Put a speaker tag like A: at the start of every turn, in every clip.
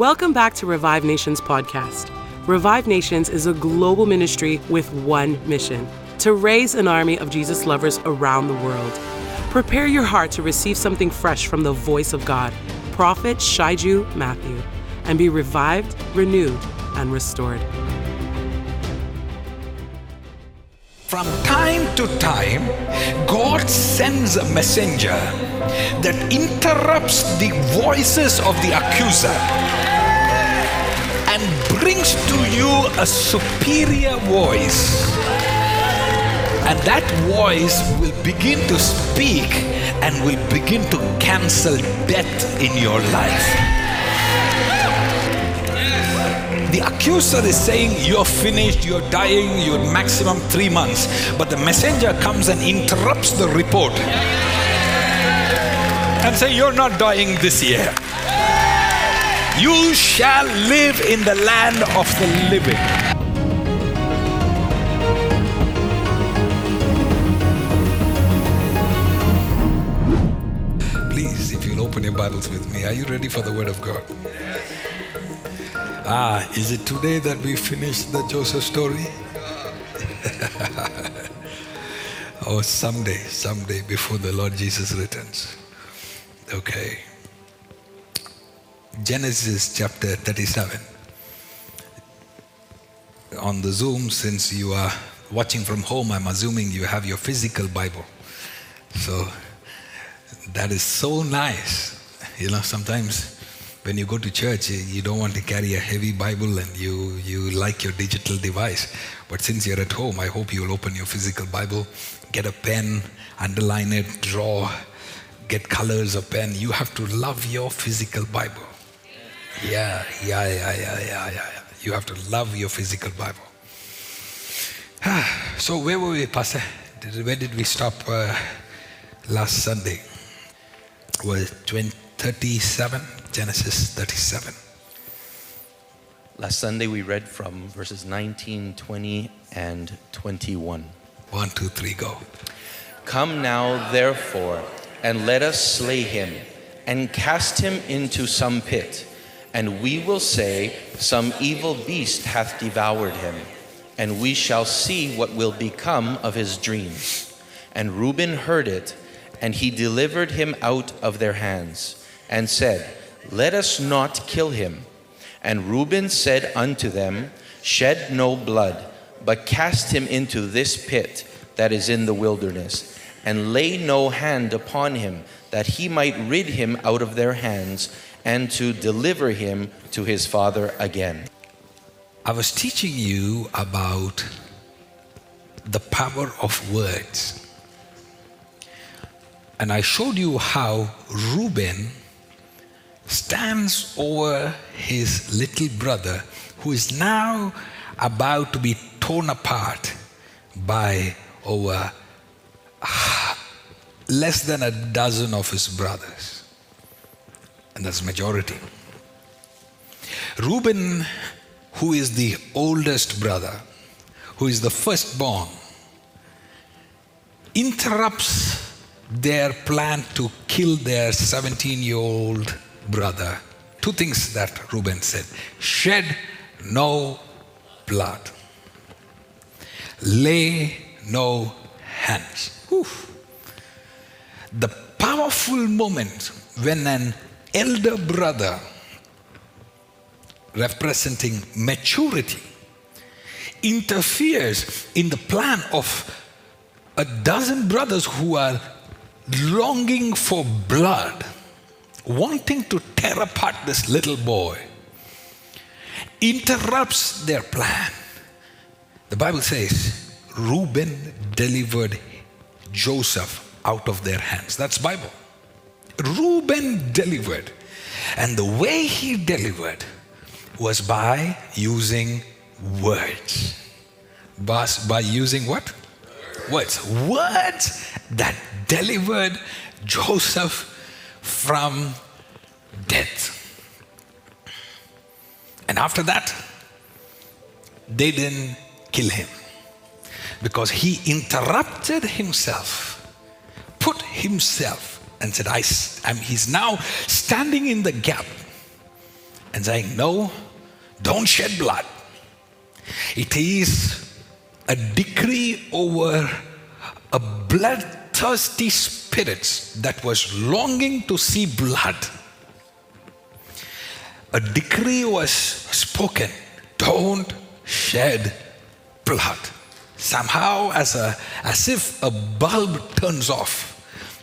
A: Welcome back to Revive Nations podcast. Revive Nations is a global ministry with one mission to raise an army of Jesus lovers around the world. Prepare your heart to receive something fresh from the voice of God, Prophet Shaiju Matthew, and be revived, renewed, and restored.
B: From time to time, God sends a messenger that interrupts the voices of the accuser and brings to you a superior voice. And that voice will begin to speak and will begin to cancel death in your life. The accuser is saying, You're finished, you're dying, you're maximum three months. But the messenger comes and interrupts the report and say, You're not dying this year. You shall live in the land of the living. Please, if you'll open your Bibles with me, are you ready for the Word of God? Ah, is it today that we finish the Joseph story? oh, someday, someday before the Lord Jesus returns. Okay. Genesis chapter 37. On the Zoom, since you are watching from home, I'm assuming you have your physical Bible. So that is so nice. You know, sometimes when you go to church, you don't want to carry a heavy Bible and you, you like your digital device. But since you're at home, I hope you'll open your physical Bible, get a pen, underline it, draw, get colors of pen. You have to love your physical Bible. Yeah, yeah, yeah, yeah, yeah, yeah. You have to love your physical Bible. so, where were we, Pastor? Where did we stop uh, last Sunday? Was 20, 37? Genesis 37.
C: Last Sunday we read from verses 19, 20, and 21.
B: One, two, three, go.
C: Come now, therefore, and let us slay him, and cast him into some pit, and we will say, Some evil beast hath devoured him, and we shall see what will become of his dreams. And Reuben heard it, and he delivered him out of their hands, and said, Let us not kill him. And Reuben said unto them, Shed no blood, but cast him into this pit that is in the wilderness, and lay no hand upon him, that he might rid him out of their hands, and to deliver him to his father again.
B: I was teaching you about the power of words. And I showed you how Reuben stands over his little brother who is now about to be torn apart by over less than a dozen of his brothers. And that's majority. Reuben, who is the oldest brother, who is the firstborn, interrupts their plan to kill their 17 year old brother. Two things that Reuben said shed no blood, lay no hands. Oof. The powerful moment when an elder brother representing maturity interferes in the plan of a dozen brothers who are longing for blood, wanting to tear apart this little boy, interrupts their plan. The Bible says Reuben delivered Joseph out of their hands. That's Bible. Reuben delivered. And the way he delivered was by using words. By, using what? Words. Words that delivered Joseph from death. And after that, they didn't kill him because he interrupted himself, put himself, and said, I, I'm, he's now standing in the gap. and saying, No, don't shed blood. It is a decree over a bloodthirsty spirit that was longing to see blood. A decree was spoken don't shed blood. Somehow, as, a, as if a bulb turns off,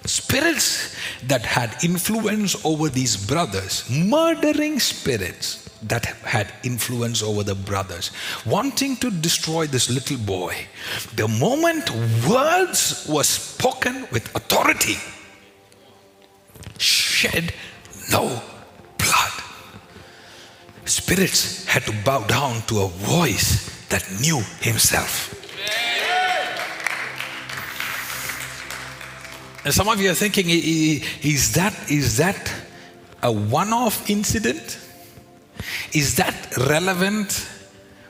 B: spirits that had influence over these brothers, murdering spirits that had influence over the brothers, wanting to destroy this little boy. The moment words were spoken with authority, shed no blood. Spirits had to bow down to a voice that knew himself. And some of you are thinking, is that, is that a one off incident? Is that relevant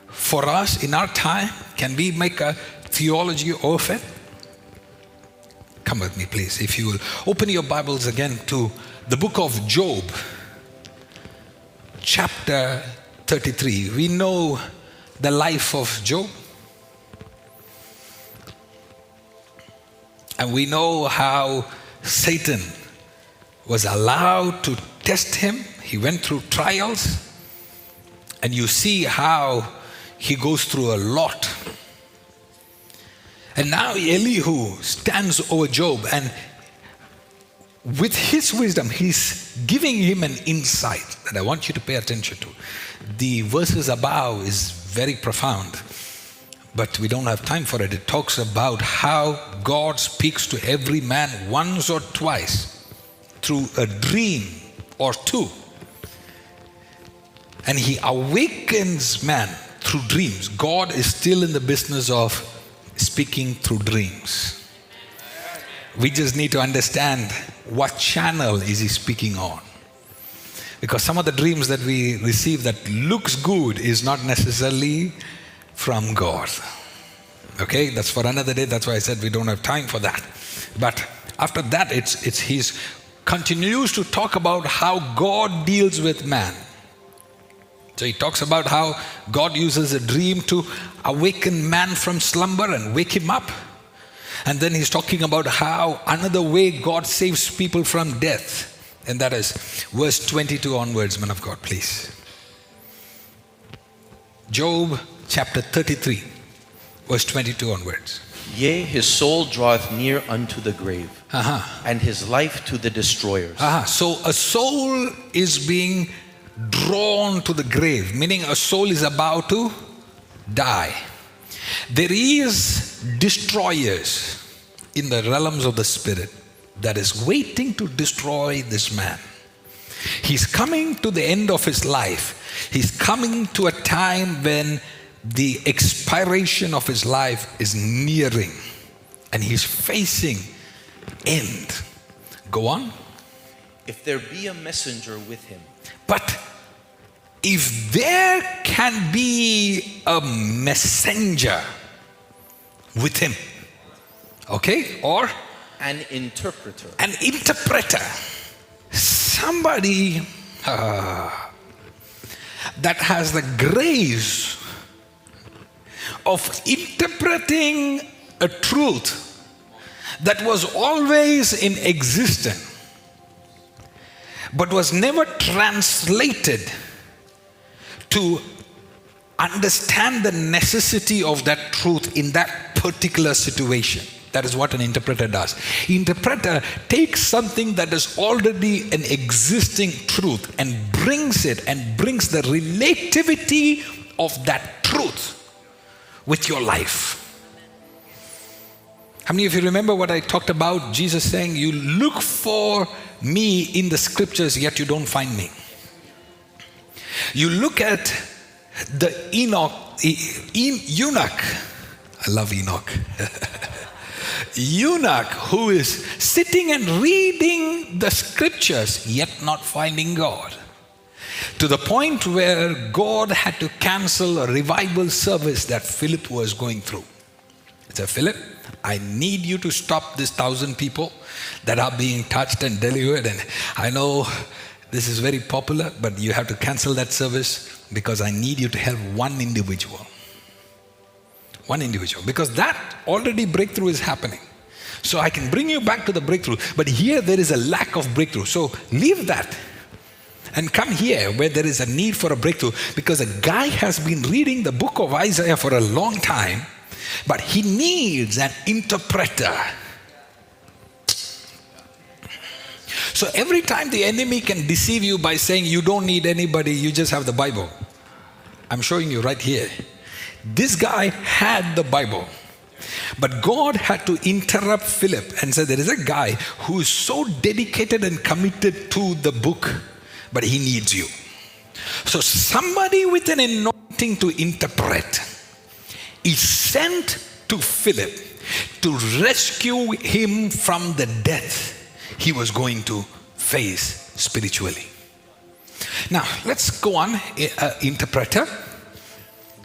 B: for us in our time? Can we make a theology of it? Come with me, please, if you will. Open your Bibles again to the book of Job, chapter 33. We know the life of Job. And we know how Satan was allowed to test him. He went through trials. And you see how he goes through a lot. And now Elihu stands over Job, and with his wisdom, he's giving him an insight that I want you to pay attention to. The verses above is very profound but we don't have time for it. It talks about how God speaks to every man once or twice through a dream or two. And he awakens man through dreams. God is still in the business of speaking through dreams. We just need to understand what channel is he speaking on. Because some of the dreams that we receive that looks good is not necessarily from God. Okay, that's for another day. That's why I said we don't have time for that. But after that, it's, it's he's continues to talk about how God deals with man. So he talks about how God uses a dream to awaken man from slumber and wake him up. And then he's talking about how another way God saves people from death. And that is verse 22 onwards, man of God, please. Job chapter 33, verse 22 onwards.
C: Yea, his soul draweth near unto the grave,
B: Uh-huh.
C: and his life to the destroyers.
B: Uh-huh. So a soul is being drawn to the grave, meaning a soul is about to die. There is destroyers in the realms of the spirit that is waiting to destroy this man. He's coming to the end of his life. He's coming to a time when the expiration of his life is nearing and he's facing end. Go on.
C: If there be a messenger with him,
B: But if there can be a messenger with him, okay, or
C: an interpreter,
B: an interpreter, somebody uh, that has the grace of interpreting a truth that was always in existence but was never translated to understand the necessity of that truth in that particular situation. That is what an interpreter does. Interpreter takes something that is already an existing truth and brings it and brings the relativity of that truth with your life. How many of you remember what I talked about? Jesus saying, You look for me in the scriptures, yet you don't find me. You look at the Enoch, E- eunuch. I love Enoch. eunuch who is sitting and reading the scriptures, yet not finding God. To the point where God had to cancel a revival service that Philip was going through. He said, Philip, I need you to stop this thousand people that are being touched and delivered. And I know This is very popular, but you have to cancel that service because I need you to help one individual. One individual. Because that already breakthrough is happening. So I can bring you back to the breakthrough. But here there is a lack of breakthrough. So leave that and come here where there is a need for a breakthrough because a guy has been reading the book of Isaiah for a long time, but he needs an interpreter. So every time the enemy can deceive you by saying you don't need anybody, you just have the Bible. I'm showing you right here. This guy had the Bible. But God had to interrupt Philip and say, There is a guy who is so dedicated and committed to the book, but he needs you. So, somebody with an anointing to interpret is sent to Philip to rescue him from the death he was going to face spiritually. Now, let's go on. Uh, interpreter.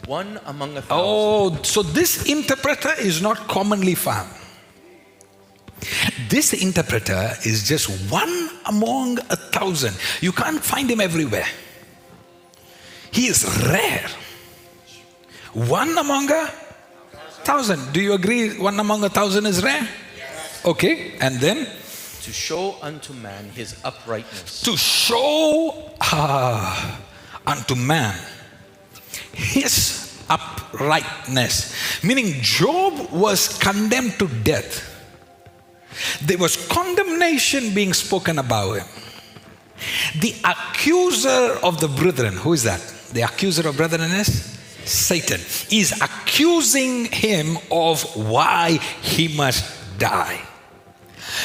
C: One among a thousand.
B: Oh, so this interpreter is not commonly found. This interpreter is just one among a thousand. You can't find him everywhere. He is rare. One among a thousand. Do you agree one among a thousand is rare? Okay, and then?
C: To show unto man his uprightness.
B: To show uh, unto man his uprightness. Meaning, Job was condemned to death. There was condemnation being spoken about him. The accuser of the brethren, who is that? The accuser of brethren is Satan, is accusing him of why he must die.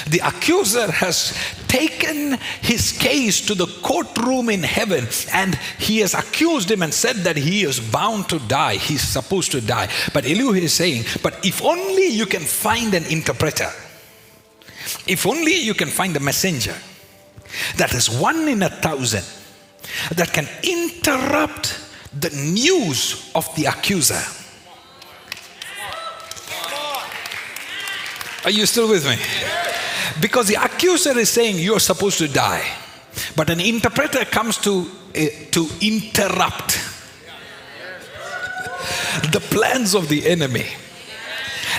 B: The accuser has taken his case to the courtroom in heaven and he has accused him and said that he is bound to die. He's supposed to die. But Elihu is saying, But if only you can find an interpreter, if only you can find a messenger that is one in a thousand that can interrupt the news of the accuser. Are you still with me? Because the accuser is saying you're supposed to die. But an interpreter comes to, uh, to interrupt the plans of the enemy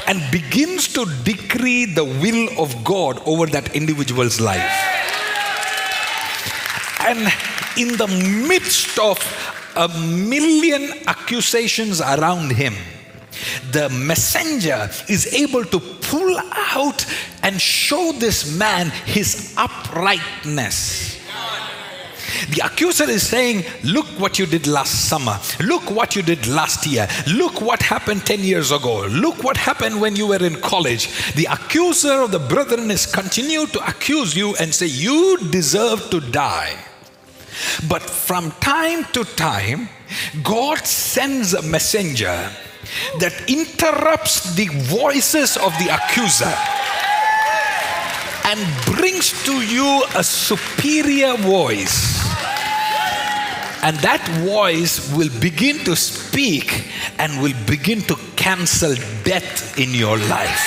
B: and begins to decree the will of God over that individual's life. And in the midst of a million accusations around him, the messenger is able to pull out and show this man his uprightness. The accuser is saying, Look what you did last summer. Look what you did last year. Look what happened 10 years ago. Look what happened when you were in college. The accuser of the brethren is continue to accuse you and say, You deserve to die. But from time to time, God sends a messenger that interrupts the voices of the accuser and brings to you a superior voice. And that voice will begin to speak and will begin to cancel death in your life.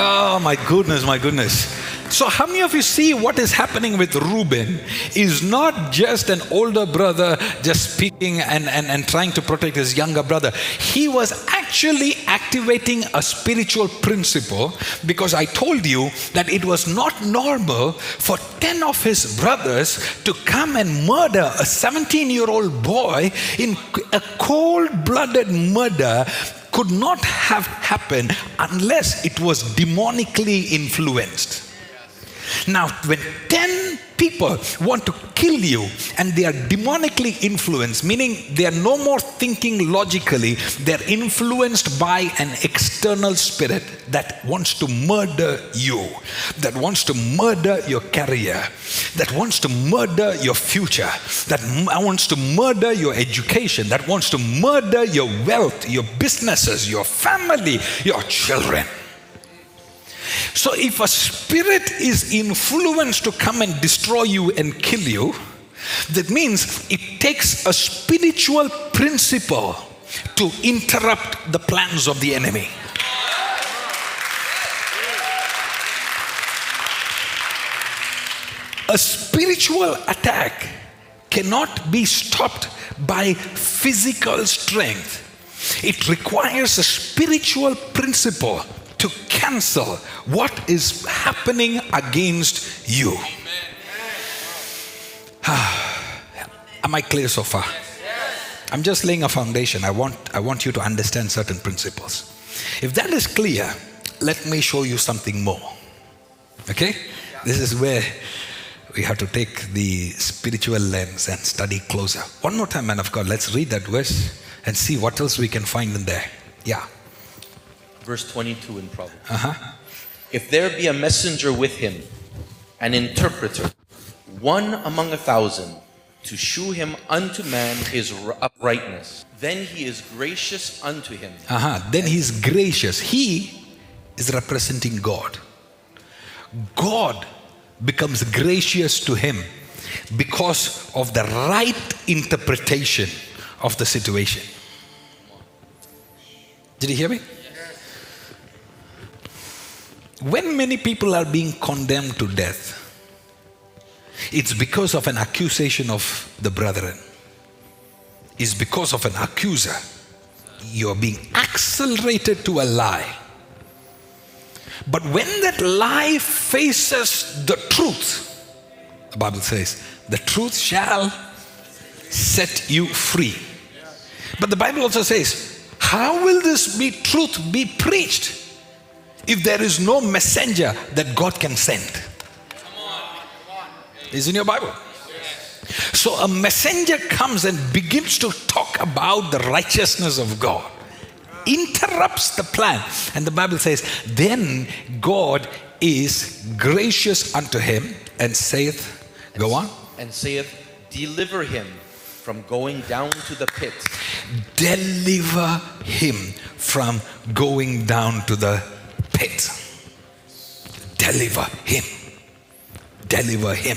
B: Oh, my goodness, my goodness. So, how many of you see what is happening with Reuben is not just an older brother just speaking and, and, and trying to protect his younger brother? He was actually activating a spiritual principle because I told you that it was not normal for 10 of his brothers to come and murder a 17 year old boy in a cold blooded murder could not have happened unless it was demonically influenced. Now, when 10 people want to kill you and they are demonically influenced, meaning they are no more thinking logically, they're influenced by an external spirit that wants to murder you, that wants to murder your career, that wants to murder your future, that uh, wants to murder your education, that wants to murder your wealth, your businesses, your family, your children. So, if a spirit is influenced to come and destroy you and kill you, that means it takes a spiritual principle to interrupt the plans of the enemy. A spiritual attack cannot be stopped by physical strength. It requires a spiritual principle to cancel what is happening against you. Am I clear so far? I'm just laying a foundation. I want, I want you to understand certain principles. If that is clear, let me show you something more. Okay? This is where we have to take the spiritual lens and study closer. One more time, man of God, let's read that verse and see what else we can find in there. Yeah.
C: Verse 22 in Proverbs.
B: Uh-huh.
C: If there be a messenger with him, an interpreter, one among a thousand, to shew him unto man his uprightness, then he is gracious unto him.
B: Uh-huh. Then he's gracious. He is representing God. God becomes gracious to him because of the right interpretation of the situation. Did you hear me? When many people are being condemned to death, it's because of an accusation of the brethren. It's because of an accuser. You're being accelerated to a lie. But when that lie faces the truth, the Bible says, the truth shall set you free. But the Bible also says, how will this be truth be preached if there is no messenger that God can send? Is in your Bible. So a messenger comes and begins to talk about the righteousness of God, interrupts the plan. And the Bible says, Then God is gracious unto him and saith, Go on,
C: And saith, Deliver him from going down to the pit.
B: deliver him from going down to the pit. Deliver him. Deliver him.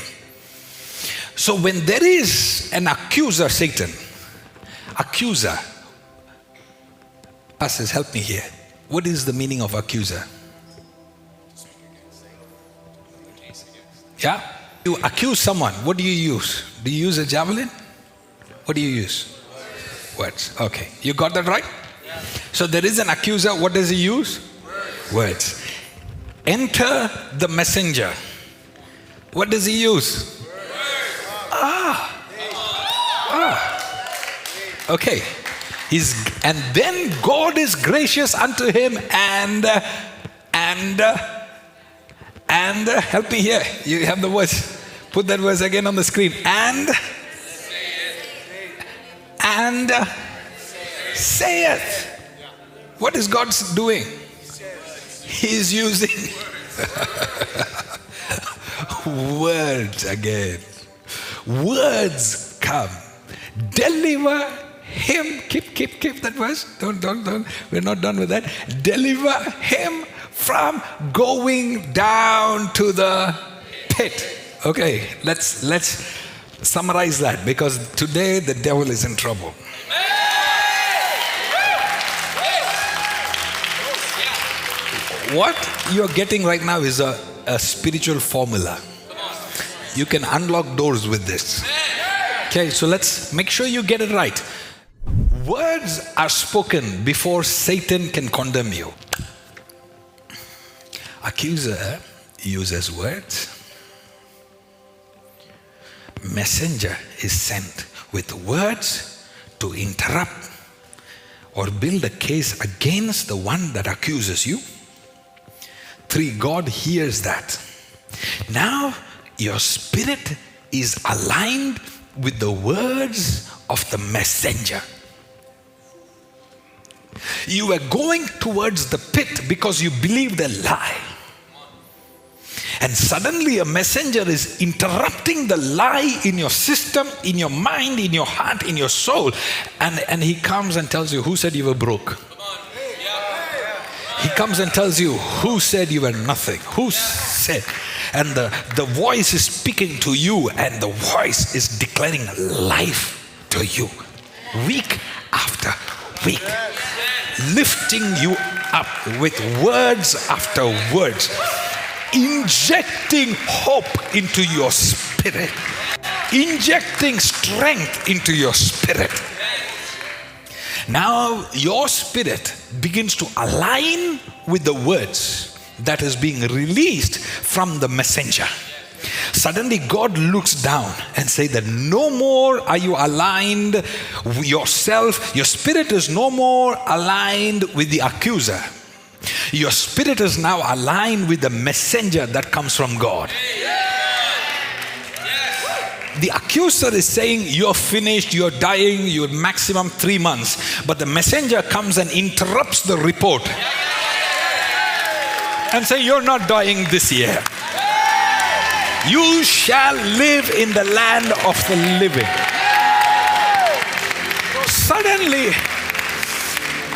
B: So when there is an accuser, Satan, accuser, pastors, help me here. What is the meaning of accuser? Yeah? You accuse someone, what do you use? Do you use a javelin? What do you use? Words. Okay. You got that right? So there is an accuser. What does he use? Words. Enter the messenger. What does he use? Ah. Ah. Okay. He's and then God is gracious unto him and and and help me here. You have the words. Put that verse again on the screen. And and saith. What is God doing? He's using words again. Words come. Deliver him. Keep, keep, keep that verse. Don't, don't, don't. We're not done with that. Deliver him from going down to the pit. Okay, let's let's summarize that because today the devil is in trouble. What you're getting right now is a, a spiritual formula. You can unlock doors with this. Okay, so let's make sure you get it right. Words are spoken before Satan can condemn you. Accuser uses words. Messenger is sent with words to interrupt or build a case against the one that accuses you. Three, God hears that. Now your spirit is aligned with the words of the messenger. You were going towards the pit because you believed a lie. And suddenly a messenger is interrupting the lie in your system, in your mind, in your heart, in your soul. And, and he comes and tells you, Who said you were broke? He comes and tells you, Who said you were nothing? Who said? And the, the voice is speaking to you, and the voice is declaring life to you week after week, lifting you up with words after words. injecting hope into your spirit, injecting strength into your spirit. Now your spirit begins to align with the words that is being released from the messenger. Suddenly, God looks down and say that no more are you aligned yourself. Your spirit is no more aligned with the accuser. Your spirit is now aligned with the messenger that comes from God. The accuser is saying, You're finished, you're dying, you're maximum three months. But the messenger comes and interrupts the report and say, You're not dying this year. You shall live in the land of the living. Suddenly,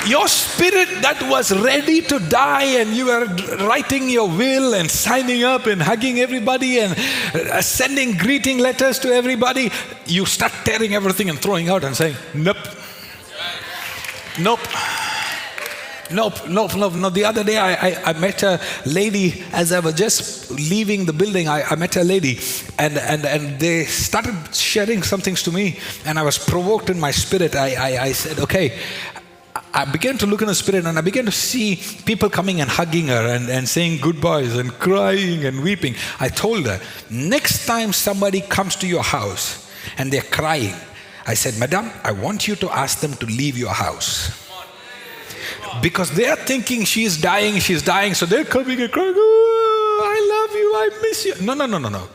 B: your spirit that was ready to die and you were writing your will and signing up and hugging everybody and uh, sending greeting letters to everybody, you start tearing everything and throwing out and saying, Nope. Nope. Nope, nope, nope, no. The other day I, I, I, met a lady as I was just leaving the building. I, I met a lady and, and, and they started sharing some things to me, and I was provoked in my spirit. I, I, I said, Okay, I began to look in the spirit and I began to see people coming and hugging her and, and saying goodbyes and crying and weeping. I told her, next time somebody comes to your house and they're crying, I said, Madam, I want you to ask them to leave your house. Because they're thinking she's dying, she's dying, so they're coming and crying, oh, I love you, I miss you. No, no, no, no, no.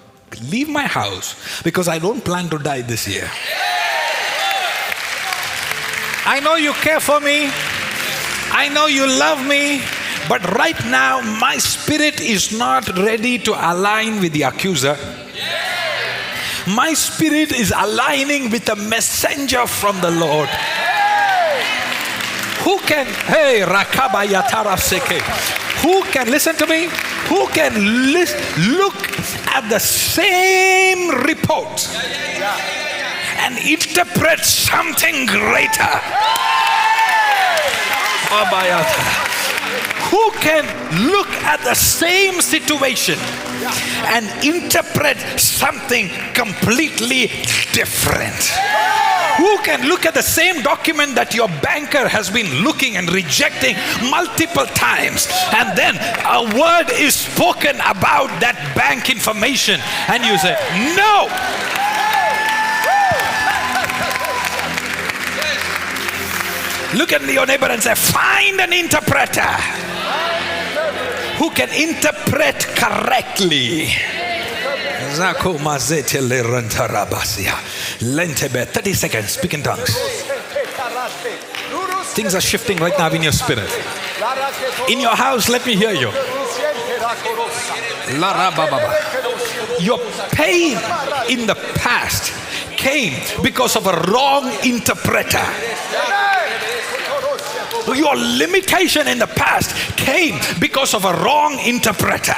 B: Leave my house because I don't plan to die this year. I know you care for me. I know you love me. But right now, my spirit is not ready to align with the accuser. My spirit is aligning with the messenger from the Lord. Who can, hey, Rakaba Yatara Seke, who can, listen to me, who can list, look at the same report and interpret something greater. Who can look at the same situation and interpret something completely different? Who can look at the same document that your banker has been looking and rejecting multiple times, and then a word is spoken about that bank information, and you say, No, Look at your neighbor and say, Find an interpreter who can interpret correctly. 30 seconds, speak in tongues. Things are shifting right now in your spirit. In your house, let me hear you. Your pain in the past came because of a wrong interpreter. Your limitation in the past came because of a wrong interpreter.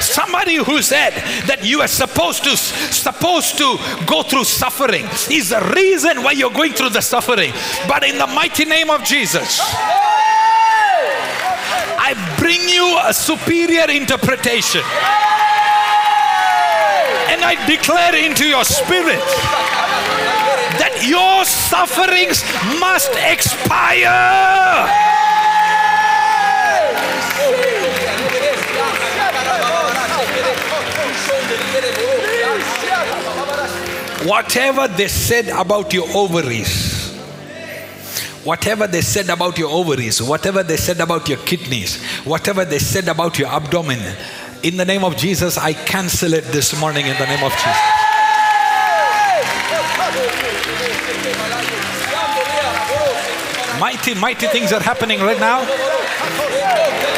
B: Somebody who said that you are supposed to supposed to go through suffering is the reason why you're going through the suffering. But in the mighty name of Jesus, I bring you a superior interpretation. And I declare into your spirit your sufferings must expire. Whatever they said about your ovaries, whatever they said about your ovaries, whatever they said about your kidneys, whatever they said about your abdomen, in the name of Jesus, I cancel it this morning in the name of Jesus. Mighty, mighty things are happening right now.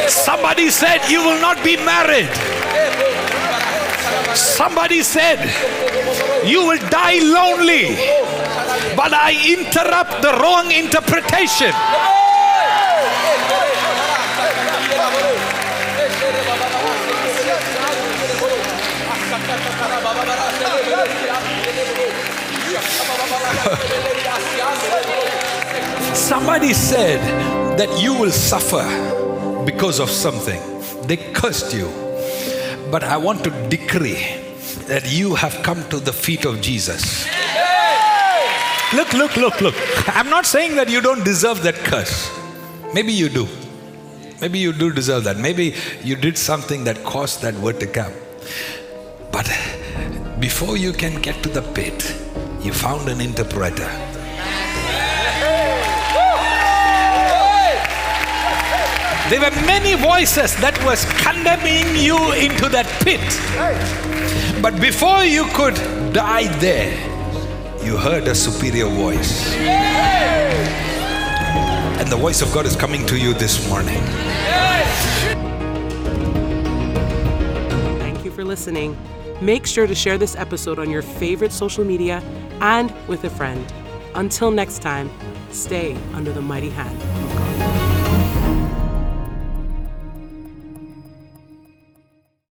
B: Somebody said, You will not be married. Somebody said, You will die lonely. But I interrupt the wrong interpretation. Somebody said that you will suffer because of something. They cursed you. But I want to decree that you have come to the feet of Jesus. Look, look, look, look. I'm not saying that you don't deserve that curse. Maybe you do. Maybe you do deserve that. Maybe you did something that caused that word to come. But before you can get to the pit, you found an interpreter. There were many voices that was condemning you into that pit. But before you could die there, you heard a superior voice. And the voice of God is coming to you this morning.
A: Thank you for listening. Make sure to share this episode on your favorite social media and with a friend. Until next time, stay under the mighty hand.